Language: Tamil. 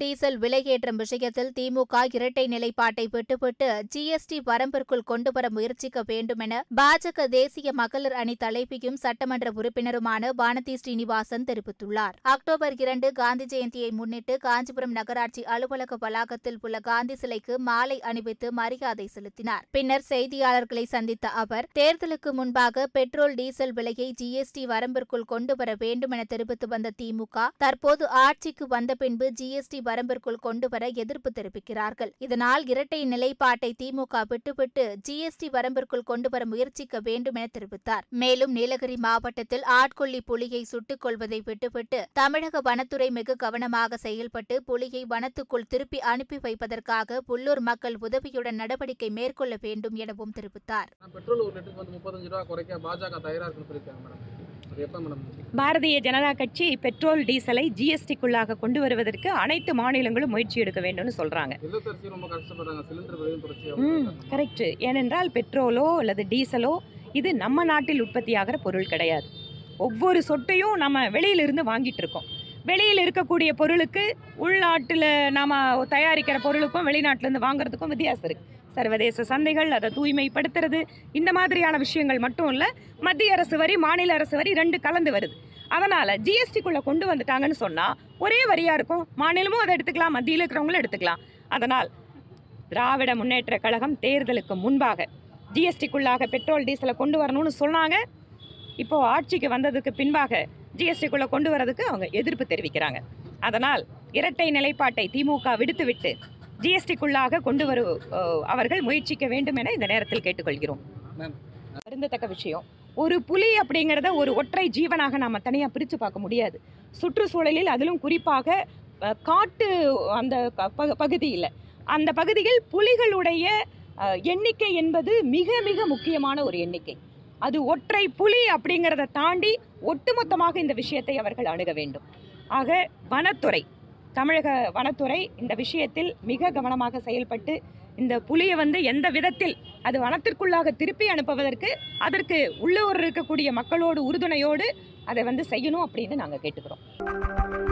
டீசல் விலையேற்றம் விஷயத்தில் திமுக இரட்டை நிலைப்பாட்டை விட்டுவிட்டு ஜிஎஸ்டி வரம்பிற்குள் கொண்டுவர முயற்சிக்க வேண்டும் என பாஜக தேசிய மகளிர் அணி தலைவியும் சட்டமன்ற உறுப்பினருமான வானதி ஸ்ரீனிவாசன் தெரிவித்துள்ளார். அக்டோபர் இரண்டு காந்தி ஜெயந்தியை முன்னிட்டு காஞ்சிபுரம் நகராட்சி அலுவலக வளாகத்தில் உள்ள காந்தி சிலைக்கு மாலை அணிவித்து மரியாதை செலுத்தினார். பின்னர் செய்தியாளர்களை சந்தித்த அவர் தேர்தலுக்கு முன்பாக பெட்ரோல் டீசல் விலையை ஜிஎஸ்டி வரம்பிற்குள் கொண்டுவர வேண்டும் என தெரிவித்து வந்த திமுக தற்போது ஆட்சிக்கு வந்த பின்பு ஜிஎஸ்டி வரம்பிற்குள் கொண்டுவர எதிர்ப்பு தெரிவிக்கிறார்கள். இதனால் இரட்டை நிலைப்பாட்டை திமுக விட்டுவிட்டு ஜிஎஸ்டி வரம்பிற்குள் கொண்டுவர முயற்சிக்க வேண்டும் என தெரிவித்தார். மேலும் நீலகிரி மாவட்டத்தில் ஆட்கொள்ளி புலியை சுட்டுக் கொள்வதை விட்டுவிட்டு தமிழக வனத்துறை மிக கவனமாக செயல்பட்டு புலியை வனத்துக்குள் திருப்பி அனுப்பி வைப்பதற்காக உள்ளூர் மக்கள் உதவியுடன் நடவடிக்கை மேற்கொள்ள வேண்டும் எனவும் தெரிவித்தார். பெட்ரோல் ஒரு லிட்டருக்கு வந்து முப்பத்தஞ்சு ரூபா குறைக்க பாஜக தயாரா இருக்குன்னு சொல்லியிருக்காங்க மேடம். பாரதிய ஜனதா கட்சி பெட்ரோல் டீசலை ஜிஎஸ்டிக்குள்ளாக கொண்டு வருவதற்கு அனைத்து மாநிலங்களும் முயற்சி எடுக்க வேண்டும்னு சொல்றாங்க. கரெக்ட் ஏனென்றால் பெட்ரோலோ அல்லது டீசலோ இது நம்ம நாட்டில் உற்பத்தியாகிற பொருள் கிடையாது. ஒவ்வொரு சொட்டையும் நம்ம வெளியிலிருந்து வாங்கிட்டு இருக்கோம். வெளியில் இருக்கக்கூடிய பொருளுக்கு உள்நாட்டில் நாம் தயாரிக்கிற பொருளுக்கும் வெளிநாட்டிலேருந்து வாங்குறதுக்கும் வித்தியாசம் இருக்குது சர்வதேச சந்தைகள் அதை தூய்மைப்படுத்துறது. இந்த மாதிரியான விஷயங்கள் மட்டும் இல்லை மத்திய அரசு வரி மாநில அரசு வரி ரெண்டு கலந்து வருது. அதனால் ஜிஎஸ்டிக்குள்ளே கொண்டு வந்துட்டாங்கன்னு சொன்னால் ஒரே வரியாக இருக்கும். மாநிலமும் அதை எடுத்துக்கலாம் மத்தியில் இருக்கிறவங்களும் எடுத்துக்கலாம். அதனால் திராவிட முன்னேற்ற கழகம் தேர்தலுக்கு முன்பாக ஜிஎஸ்டிக்குள்ளாக பெட்ரோல் டீசலை கொண்டு வரணும்னு சொன்னாங்க. இப்போது ஆட்சிக்கு வந்ததுக்கு பின்பாக ஜிஎஸ்டிக்குள்ளே கொண்டு வரதுக்கு அவங்க எதிர்ப்பு தெரிவிக்கிறாங்க. அதனால் இரட்டை நிலைப்பாட்டை திமுக விடுத்துவிட்டு ஜிஎஸ்டிக்குள்ளாக கொண்டு வரு அவர்கள் முயற்சிக்க வேண்டும் என இந்த நேரத்தில் கேட்டுக்கொள்கிறோம். மேம். வருந்தத்தக்க விஷயம். ஒரு புலி அப்படிங்கிறத ஒரு ஒற்றை ஜீவனாக நாம் தனியாக பிரித்து பார்க்க முடியாது. சுற்றுச்சூழலில் அதிலும் குறிப்பாக காட்டு அந்த பகுதியில். அந்த பகுதியில் புலிகளுடைய எண்ணிக்கை என்பது மிக மிக முக்கியமான ஒரு எண்ணிக்கை. அது ஒற்றை புலி அப்படிங்கிறத தாண்டி ஒட்டுமொத்தமாக இந்த விஷயத்தை அவர்கள் அணுக வேண்டும். ஆக வனத்துறை. தமிழக வனத்துறை இந்த விஷயத்தில் மிக கவனமாக செயல்பட்டு இந்த புலியை வந்து எந்த விதத்தில் அது வனத்திற்குள்ளாக திருப்பி அனுப்புவதற்கு அதற்கு உள்ளூர் இருக்கக்கூடிய மக்களோடு உறுதுணையோடு அதை வந்து செய்யணும் அப்படின்னு நாங்கள் கேட்டுக்கிறோம்.